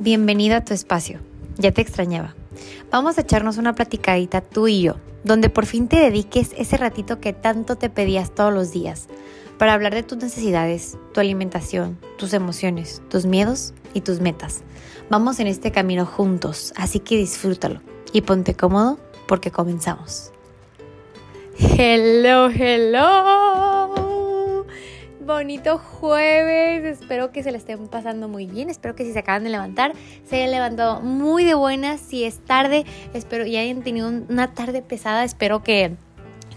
bienvenida a tu espacio. Ya te extrañaba. Vamos a echarnos una platicadita tú y yo, donde por fin te dediques ese ratito que tanto te pedías todos los días para hablar de tus necesidades, tu alimentación, tus emociones, tus miedos y tus metas. Vamos en este camino juntos, así que disfrútalo y ponte cómodo porque comenzamos. Hello, hello bonito jueves. Espero que se le estén pasando muy bien. Espero que si se acaban de levantar, se hayan levantado muy de buenas. Si es tarde, espero y hayan tenido una tarde pesada. Espero que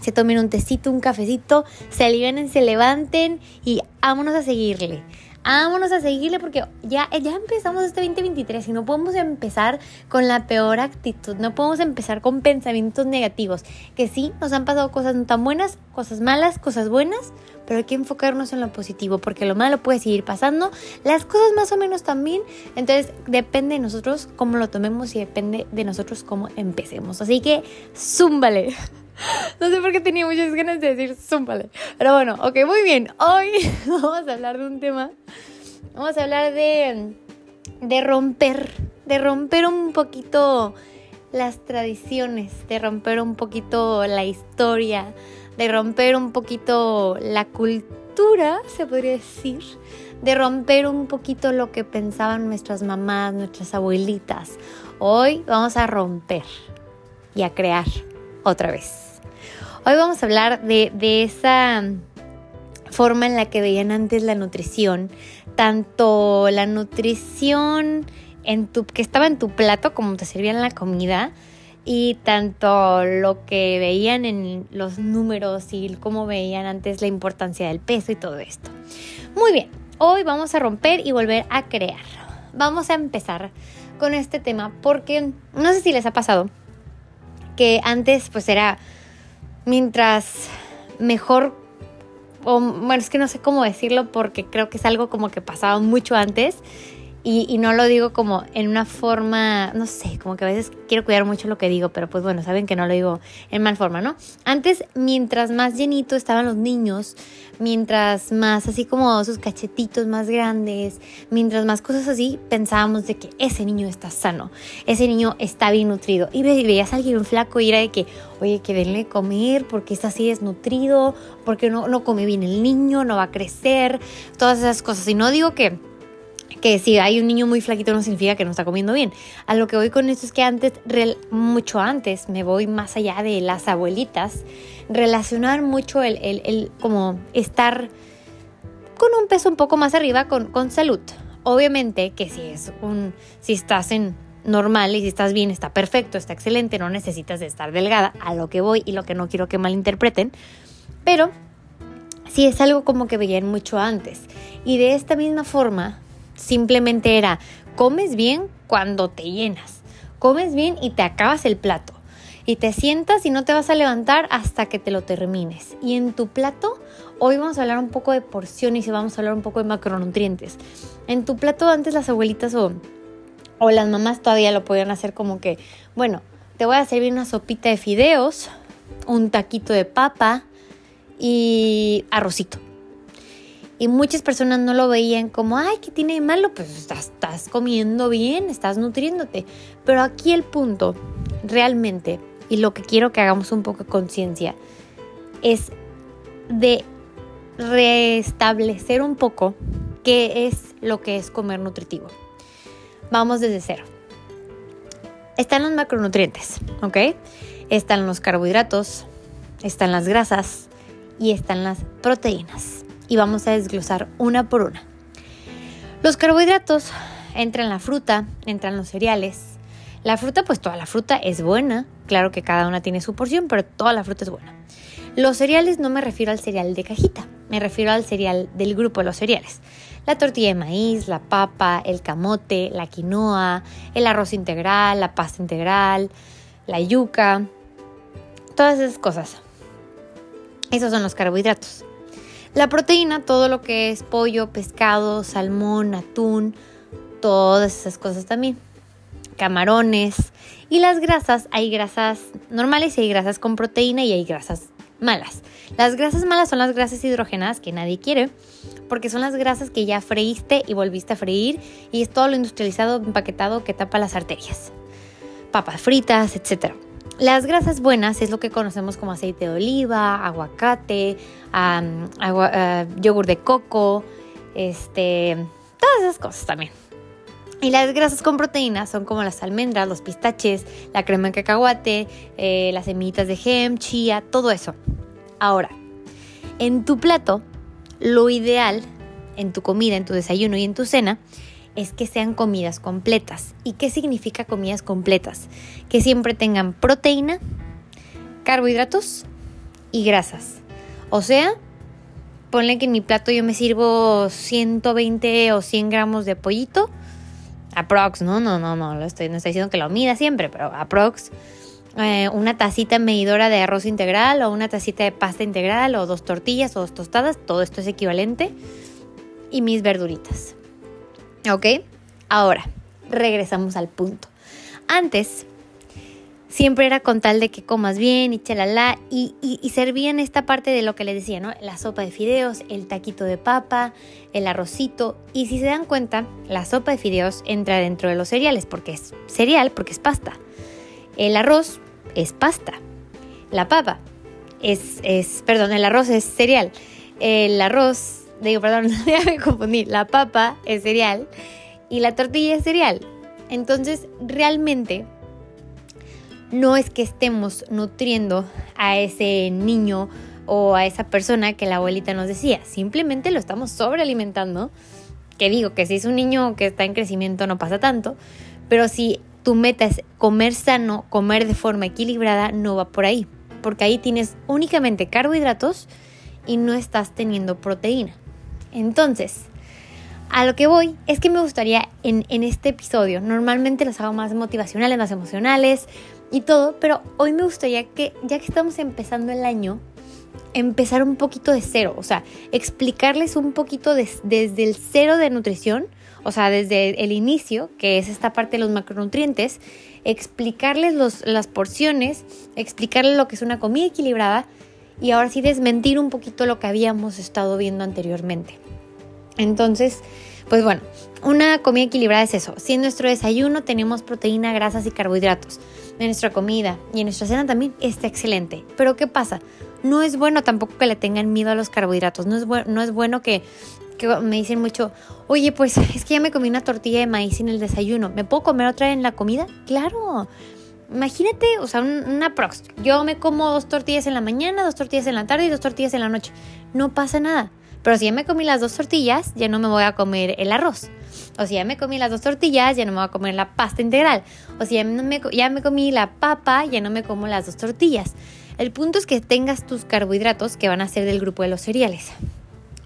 se tomen un tecito, un cafecito, se alivien, se levanten y vámonos a seguirle vámonos a seguirle porque ya, ya empezamos este 2023 y no podemos empezar con la peor actitud, no podemos empezar con pensamientos negativos, que sí, nos han pasado cosas no tan buenas, cosas malas, cosas buenas, pero hay que enfocarnos en lo positivo porque lo malo puede seguir pasando, las cosas más o menos también, entonces depende de nosotros cómo lo tomemos y depende de nosotros cómo empecemos, así que zúmbale. No sé por qué tenía muchas ganas de decir zúmbale. Pero bueno, ok, muy bien. Hoy vamos a hablar de un tema. Vamos a hablar de, de romper. De romper un poquito las tradiciones. De romper un poquito la historia. De romper un poquito la cultura, se podría decir. De romper un poquito lo que pensaban nuestras mamás, nuestras abuelitas. Hoy vamos a romper y a crear otra vez. Hoy vamos a hablar de, esa forma en la que veían antes la nutrición, tanto la nutrición en tu, que estaba en tu plato como te servían la comida y tanto lo que veían en los números y cómo veían antes la importancia del peso y todo esto. Muy bien, hoy vamos a romper y volver a crear. Vamos a empezar con este tema porque no sé si les ha pasado que antes pues era mientras mejor, o bueno, es que no sé cómo decirlo porque creo que es algo como que pasaba mucho antes y, no lo digo como en una forma, no sé, como que a veces quiero cuidar mucho lo que digo, pero pues bueno, saben que no lo digo en mal forma, ¿no? Antes, mientras más llenito estaban los niños, mientras más así como sus cachetitos más grandes, mientras más cosas así, pensábamos de que ese niño está sano, ese niño está bien nutrido. Y veías a alguien flaco y era de que, oye, que denle comer porque está así desnutrido, porque no, no come bien el niño, no va a crecer, todas esas cosas. Y no digo que que si hay un niño muy flaquito no significa que no está comiendo bien. A lo que voy con esto es que antes, mucho antes, me voy más allá de las abuelitas, relacionar mucho el, el, como estar con un peso un poco más arriba con, con salud. Obviamente que si es un, si estás en normal y si estás bien, está perfecto, está excelente, no necesitas de estar delgada, a lo que voy y lo que no quiero que malinterpreten, pero si es algo como que veían mucho antes. Y de esta misma forma, Simplemente era, comes bien cuando te llenas, comes bien y te acabas el plato. Y te sientas y no te vas a levantar hasta que te lo termines. Y en tu plato, hoy vamos a hablar un poco de porciones y vamos a hablar un poco de macronutrientes. En tu plato antes las abuelitas o, o las mamás todavía lo podían hacer como que, bueno, te voy a servir una sopita de fideos, un taquito de papa y arrocito. Y muchas personas no lo veían como, ay, ¿qué tiene de malo? Pues estás, comiendo bien, estás nutriéndote. Pero aquí el punto, realmente, y lo que quiero que hagamos un poco de conciencia, es de restablecer un poco qué es lo que es comer nutritivo. Vamos desde cero. Están los macronutrientes, ¿ok? Están los carbohidratos, están las grasas y están las proteínas y vamos a desglosar una por una. Los carbohidratos entran la fruta, entran los cereales. La fruta, pues toda la fruta es buena, claro que cada una tiene su porción, pero toda la fruta es buena. Los cereales no me refiero al cereal de cajita, me refiero al cereal del grupo de los cereales. La tortilla de maíz, la papa, el camote, la quinoa, el arroz integral, la pasta integral, la yuca, todas esas cosas. Esos son los carbohidratos. La proteína, todo lo que es pollo, pescado, salmón, atún, todas esas cosas también. Camarones. Y las grasas, hay grasas normales y hay grasas con proteína y hay grasas malas. Las grasas malas son las grasas hidrogenadas que nadie quiere, porque son las grasas que ya freíste y volviste a freír y es todo lo industrializado, empaquetado que tapa las arterias. Papas fritas, etc. Las grasas buenas es lo que conocemos como aceite de oliva, aguacate, ah, yogur de coco, este, todas esas cosas también. Y las grasas con proteínas son como las almendras, los pistaches, la crema de cacahuate, eh, las semillitas de gem, chía, todo eso. Ahora, en tu plato, lo ideal en tu comida, en tu desayuno y en tu cena es que sean comidas completas. ¿Y qué significa comidas completas? Que siempre tengan proteína, carbohidratos y grasas. O sea, ponle que en mi plato yo me sirvo 120 o 100 gramos de pollito. Aprox, no, no, no, no, estoy, no estoy diciendo que lo mida siempre, pero aprox. Eh, una tacita medidora de arroz integral o una tacita de pasta integral o dos tortillas o dos tostadas, todo esto es equivalente. Y mis verduritas. ¿Ok? Ahora, regresamos al punto. Antes, siempre era con tal de que comas bien y chalala, y, y, y servían esta parte de lo que les decía, ¿no? La sopa de fideos, el taquito de papa, el arrocito, y si se dan cuenta, la sopa de fideos entra dentro de los cereales, porque es cereal, porque es pasta. El arroz es pasta. La papa es, es perdón, el arroz es cereal. El arroz digo, perdón, ya me confundí, la papa es cereal y la tortilla es cereal. Entonces, realmente no es que estemos nutriendo a ese niño o a esa persona que la abuelita nos decía, simplemente lo estamos sobrealimentando. Que digo que si es un niño que está en crecimiento no pasa tanto, pero si tu meta es comer sano, comer de forma equilibrada, no va por ahí, porque ahí tienes únicamente carbohidratos y no estás teniendo proteína. Entonces, a lo que voy es que me gustaría en, este episodio, normalmente los hago más motivacionales, más emocionales y todo, pero hoy me gustaría que, ya que estamos empezando el año, empezar un poquito de cero, o sea, explicarles un poquito desde el cero de nutrición, o sea, desde el inicio, que es esta parte de los macronutrientes, explicarles las porciones, explicarles lo que es una comida equilibrada y ahora sí desmentir un poquito lo que habíamos estado viendo anteriormente. Entonces, pues bueno, una comida equilibrada es eso. Si en nuestro desayuno tenemos proteína, grasas y carbohidratos, en nuestra comida y en nuestra cena también está excelente. Pero ¿qué pasa? No es bueno tampoco que le tengan miedo a los carbohidratos. No es, no es bueno que, que me dicen mucho, oye, pues es que ya me comí una tortilla de maíz en el desayuno. ¿Me puedo comer otra en la comida? Claro. Imagínate, o sea, una prox. Yo me como dos tortillas en la mañana, dos tortillas en la tarde y dos tortillas en la noche. No pasa nada. Pero si ya me comí las dos tortillas, ya no me voy a comer el arroz. O si ya me comí las dos tortillas, ya no me voy a comer la pasta integral. O si ya me, ya me comí la papa, ya no me como las dos tortillas. El punto es que tengas tus carbohidratos que van a ser del grupo de los cereales.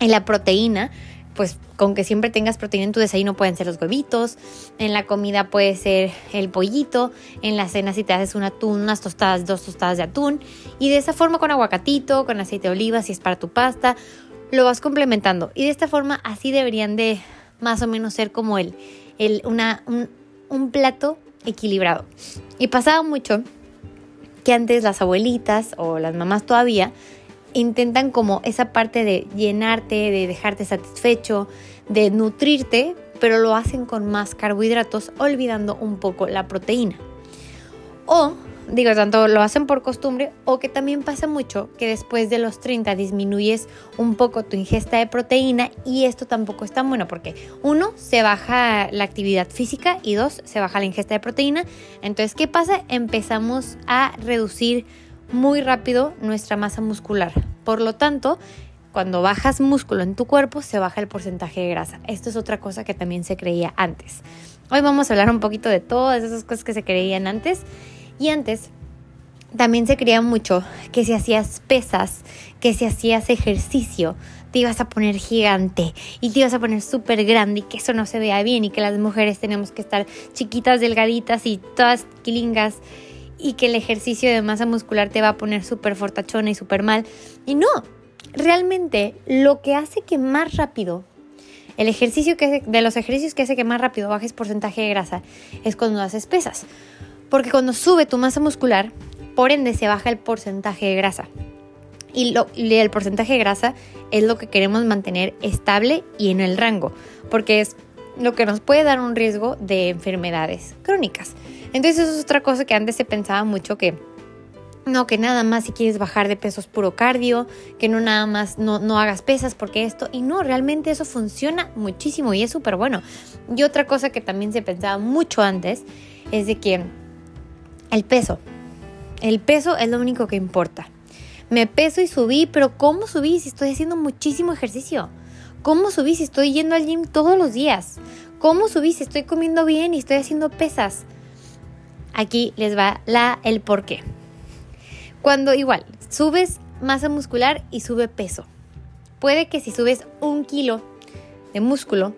En la proteína, pues con que siempre tengas proteína en tu desayuno pueden ser los huevitos, en la comida puede ser el pollito, en la cena si te haces un atún, unas tostadas, dos tostadas de atún, y de esa forma con aguacatito, con aceite de oliva si es para tu pasta, lo vas complementando. Y de esta forma así deberían de más o menos ser como el, el una, un, un plato equilibrado. Y pasaba mucho que antes las abuelitas o las mamás todavía intentan como esa parte de llenarte, de dejarte satisfecho, de nutrirte, pero lo hacen con más carbohidratos, olvidando un poco la proteína. O digo, tanto lo hacen por costumbre o que también pasa mucho que después de los 30 disminuyes un poco tu ingesta de proteína y esto tampoco es tan bueno porque uno, se baja la actividad física y dos, se baja la ingesta de proteína. Entonces, ¿qué pasa? Empezamos a reducir muy rápido nuestra masa muscular. Por lo tanto, cuando bajas músculo en tu cuerpo, se baja el porcentaje de grasa. Esto es otra cosa que también se creía antes. Hoy vamos a hablar un poquito de todas esas cosas que se creían antes y antes también se creía mucho que si hacías pesas, que si hacías ejercicio, te ibas a poner gigante y te ibas a poner súper grande y que eso no se vea bien y que las mujeres tenemos que estar chiquitas, delgaditas y todas quilingas y que el ejercicio de masa muscular te va a poner súper fortachona y súper mal. Y no, realmente lo que hace que más rápido, el ejercicio que de los ejercicios que hace que más rápido bajes porcentaje de grasa es cuando haces pesas. Porque cuando sube tu masa muscular, por ende se baja el porcentaje de grasa. Y, lo, y el porcentaje de grasa es lo que queremos mantener estable y en el rango, porque es lo que nos puede dar un riesgo de enfermedades crónicas. Entonces eso es otra cosa que antes se pensaba mucho que no, que nada más si quieres bajar de pesos puro cardio, que no nada más no, no hagas pesas porque esto, y no, realmente eso funciona muchísimo y es súper bueno. Y otra cosa que también se pensaba mucho antes es de que el peso, el peso es lo único que importa. Me peso y subí, pero ¿cómo subí si estoy haciendo muchísimo ejercicio? ¿Cómo subí si estoy yendo al gym todos los días? ¿Cómo subí si estoy comiendo bien y estoy haciendo pesas? Aquí les va la, el por qué. Cuando igual subes masa muscular y sube peso. Puede que si subes un kilo de músculo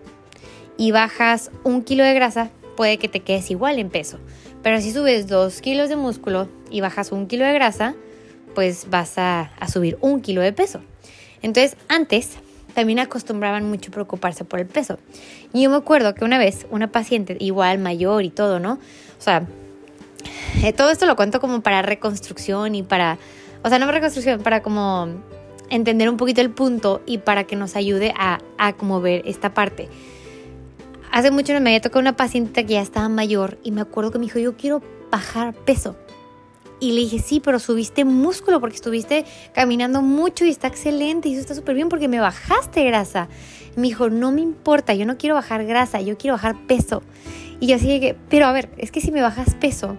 y bajas un kilo de grasa, puede que te quedes igual en peso. Pero si subes dos kilos de músculo y bajas un kilo de grasa, pues vas a, a subir un kilo de peso. Entonces, antes también acostumbraban mucho preocuparse por el peso. Y yo me acuerdo que una vez una paciente, igual mayor y todo, ¿no? O sea, eh, todo esto lo cuento como para reconstrucción y para, o sea, no para reconstrucción, para como entender un poquito el punto y para que nos ayude a, a como ver esta parte. Hace mucho me había tocado una paciente que ya estaba mayor y me acuerdo que me dijo, yo quiero bajar peso. Y le dije, sí, pero subiste músculo porque estuviste caminando mucho y está excelente y eso está súper bien porque me bajaste grasa. me dijo, no me importa, yo no quiero bajar grasa, yo quiero bajar peso. Y yo así que, pero a ver, es que si me bajas peso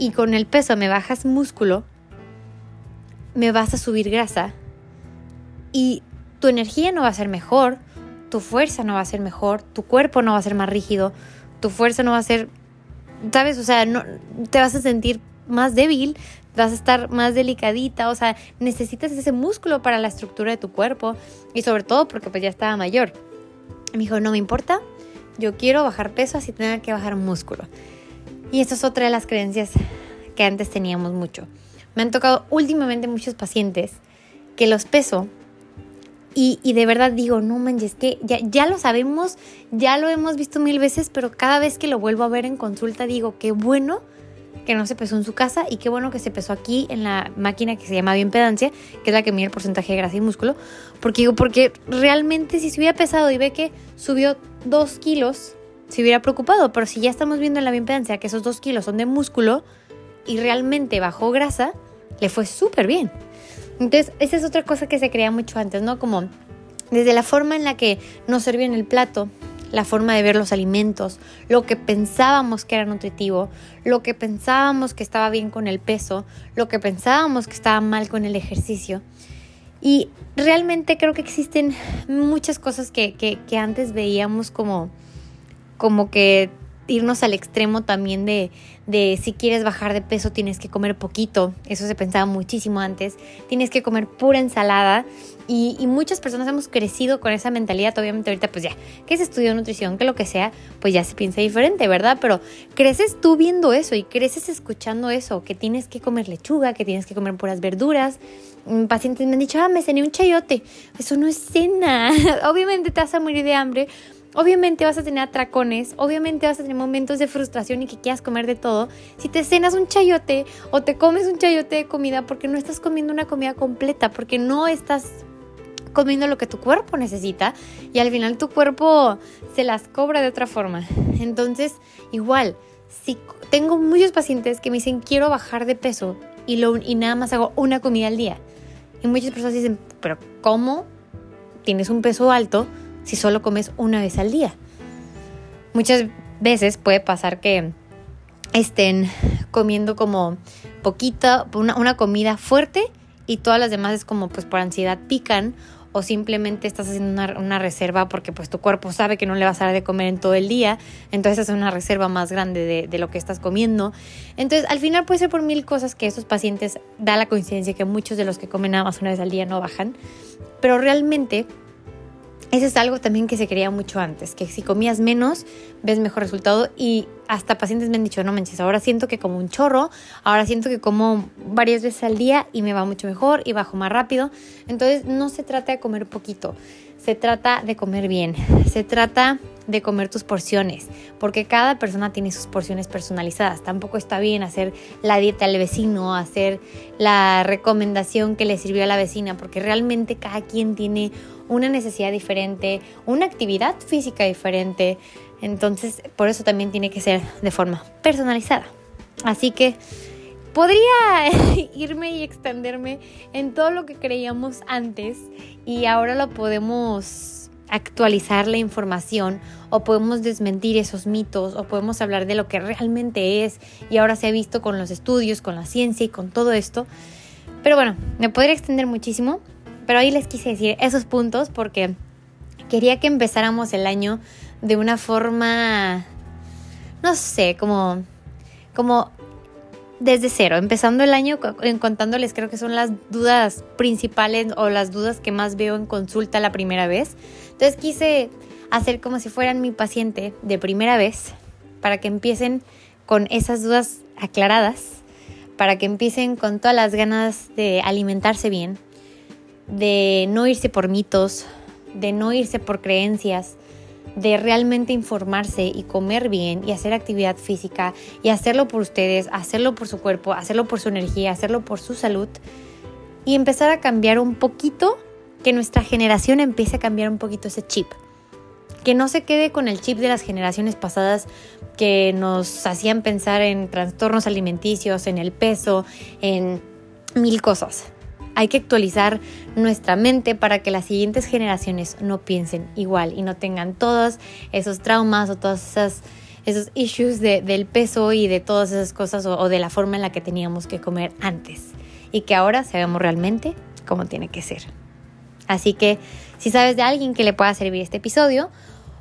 y con el peso me bajas músculo, me vas a subir grasa y tu energía no va a ser mejor, tu fuerza no va a ser mejor, tu cuerpo no va a ser más rígido, tu fuerza no va a ser, ¿sabes? O sea, te vas a sentir más débil, vas a estar más delicadita, o sea, necesitas ese músculo para la estructura de tu cuerpo y sobre todo porque pues ya estaba mayor. Me dijo, no me importa, yo quiero bajar peso así tenga que bajar músculo. Y esto es otra de las creencias que antes teníamos mucho. Me han tocado últimamente muchos pacientes que los peso y, y, de verdad digo, no manches, que ya, ya lo sabemos, ya lo hemos visto mil veces, pero cada vez que lo vuelvo a ver en consulta digo, qué bueno que no se pesó en su casa y qué bueno que se pesó aquí en la máquina que se llama bioimpedancia, que es la que mide el porcentaje de grasa y músculo. Porque digo, porque realmente si se hubiera pesado y ve que subió dos kilos, se hubiera preocupado. Pero si ya estamos viendo en la bioimpedancia que esos dos kilos son de músculo y realmente bajó grasa, le fue súper bien. Entonces, esa es otra cosa que se creía mucho antes, ¿no? Como desde la forma en la que nos servían el plato, la forma de ver los alimentos, lo que pensábamos que era nutritivo, lo que pensábamos que estaba bien con el peso, lo que pensábamos que estaba mal con el ejercicio. Y realmente creo que existen muchas cosas que, que, antes veíamos como, como que irnos al extremo también de, de si quieres bajar de peso tienes que comer poquito, eso se pensaba muchísimo antes, tienes que comer pura ensalada y, muchas personas hemos crecido con esa mentalidad, obviamente ahorita pues ya, que se estudió nutrición, que lo que sea, pues ya se piensa diferente, ¿verdad? Pero creces tú viendo eso y creces escuchando eso, que tienes que comer lechuga, que tienes que comer puras verduras. Mm, pacientes me han dicho, ah, me cené un chayote. Eso no es cena. obviamente te vas a morir de hambre Obviamente vas a tener atracones, obviamente vas a tener momentos de frustración y que quieras comer de todo. Si te cenas un chayote o te comes un chayote de comida porque no estás comiendo una comida completa, porque no estás comiendo lo que tu cuerpo necesita y al final tu cuerpo se las cobra de otra forma. Entonces, igual, si tengo muchos pacientes que me dicen quiero bajar de peso y, lo, y nada más hago una comida al día. Y muchas personas dicen, pero ¿cómo tienes un peso alto? Si solo comes una vez al día. Muchas veces puede pasar que estén comiendo como poquita, una, comida fuerte y todas las demás es como pues por ansiedad pican o simplemente estás haciendo una, reserva porque pues tu cuerpo sabe que no le vas a dar de comer en todo el día, entonces es una reserva más grande de, de, lo que estás comiendo. Entonces al final puede ser por mil cosas que esos pacientes da la coincidencia que muchos de los que comen nada más una vez al día no bajan, pero realmente eso es algo también que se creía mucho antes, que si comías menos, ves mejor resultado y hasta pacientes me han dicho, no manches, ahora siento que como un chorro, ahora siento que como varias veces al día y me va mucho mejor y bajo más rápido. Entonces no se trata de comer poquito, se trata de comer bien, se trata de comer tus porciones, porque cada persona tiene sus porciones personalizadas. Tampoco está bien hacer la dieta al vecino, hacer la recomendación que le sirvió a la vecina, porque realmente cada quien tiene una necesidad diferente, una actividad física diferente. Entonces, por eso también tiene que ser de forma personalizada. Así que podría irme y extenderme en todo lo que creíamos antes y ahora lo podemos actualizar la información o podemos desmentir esos mitos o podemos hablar de lo que realmente es y ahora se ha visto con los estudios, con la ciencia y con todo esto. Pero bueno, me podría extender muchísimo, pero ahí les quise decir esos puntos porque quería que empezáramos el año de una forma, no sé, como, como desde cero, empezando el año contándoles creo que son las dudas principales o las dudas que más veo en consulta la primera vez. Entonces quise hacer como si fueran mi paciente de primera vez para que empiecen con esas dudas aclaradas, para que empiecen con todas las ganas de alimentarse bien, de no irse por mitos, de no irse por creencias, de realmente informarse y comer bien y hacer actividad física y hacerlo por ustedes, hacerlo por su cuerpo, hacerlo por su energía, hacerlo por su salud y empezar a cambiar un poquito que nuestra generación empiece a cambiar un poquito ese chip. Que no se quede con el chip de las generaciones pasadas que nos hacían pensar en trastornos alimenticios, en el peso, en mil cosas. Hay que actualizar nuestra mente para que las siguientes generaciones no piensen igual y no tengan todos esos traumas o todos esas, esos issues del peso y de todas esas cosas o, o de la forma en la que teníamos que comer antes. Y que ahora sabemos realmente cómo tiene que ser. Así que si sabes de alguien que le pueda servir este episodio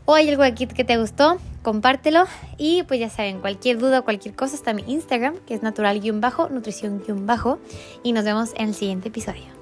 o hay algo aquí que te gustó, compártelo y pues ya saben, cualquier duda o cualquier cosa está en mi Instagram, que es natural-nutrición-bajo y nos vemos en el siguiente episodio.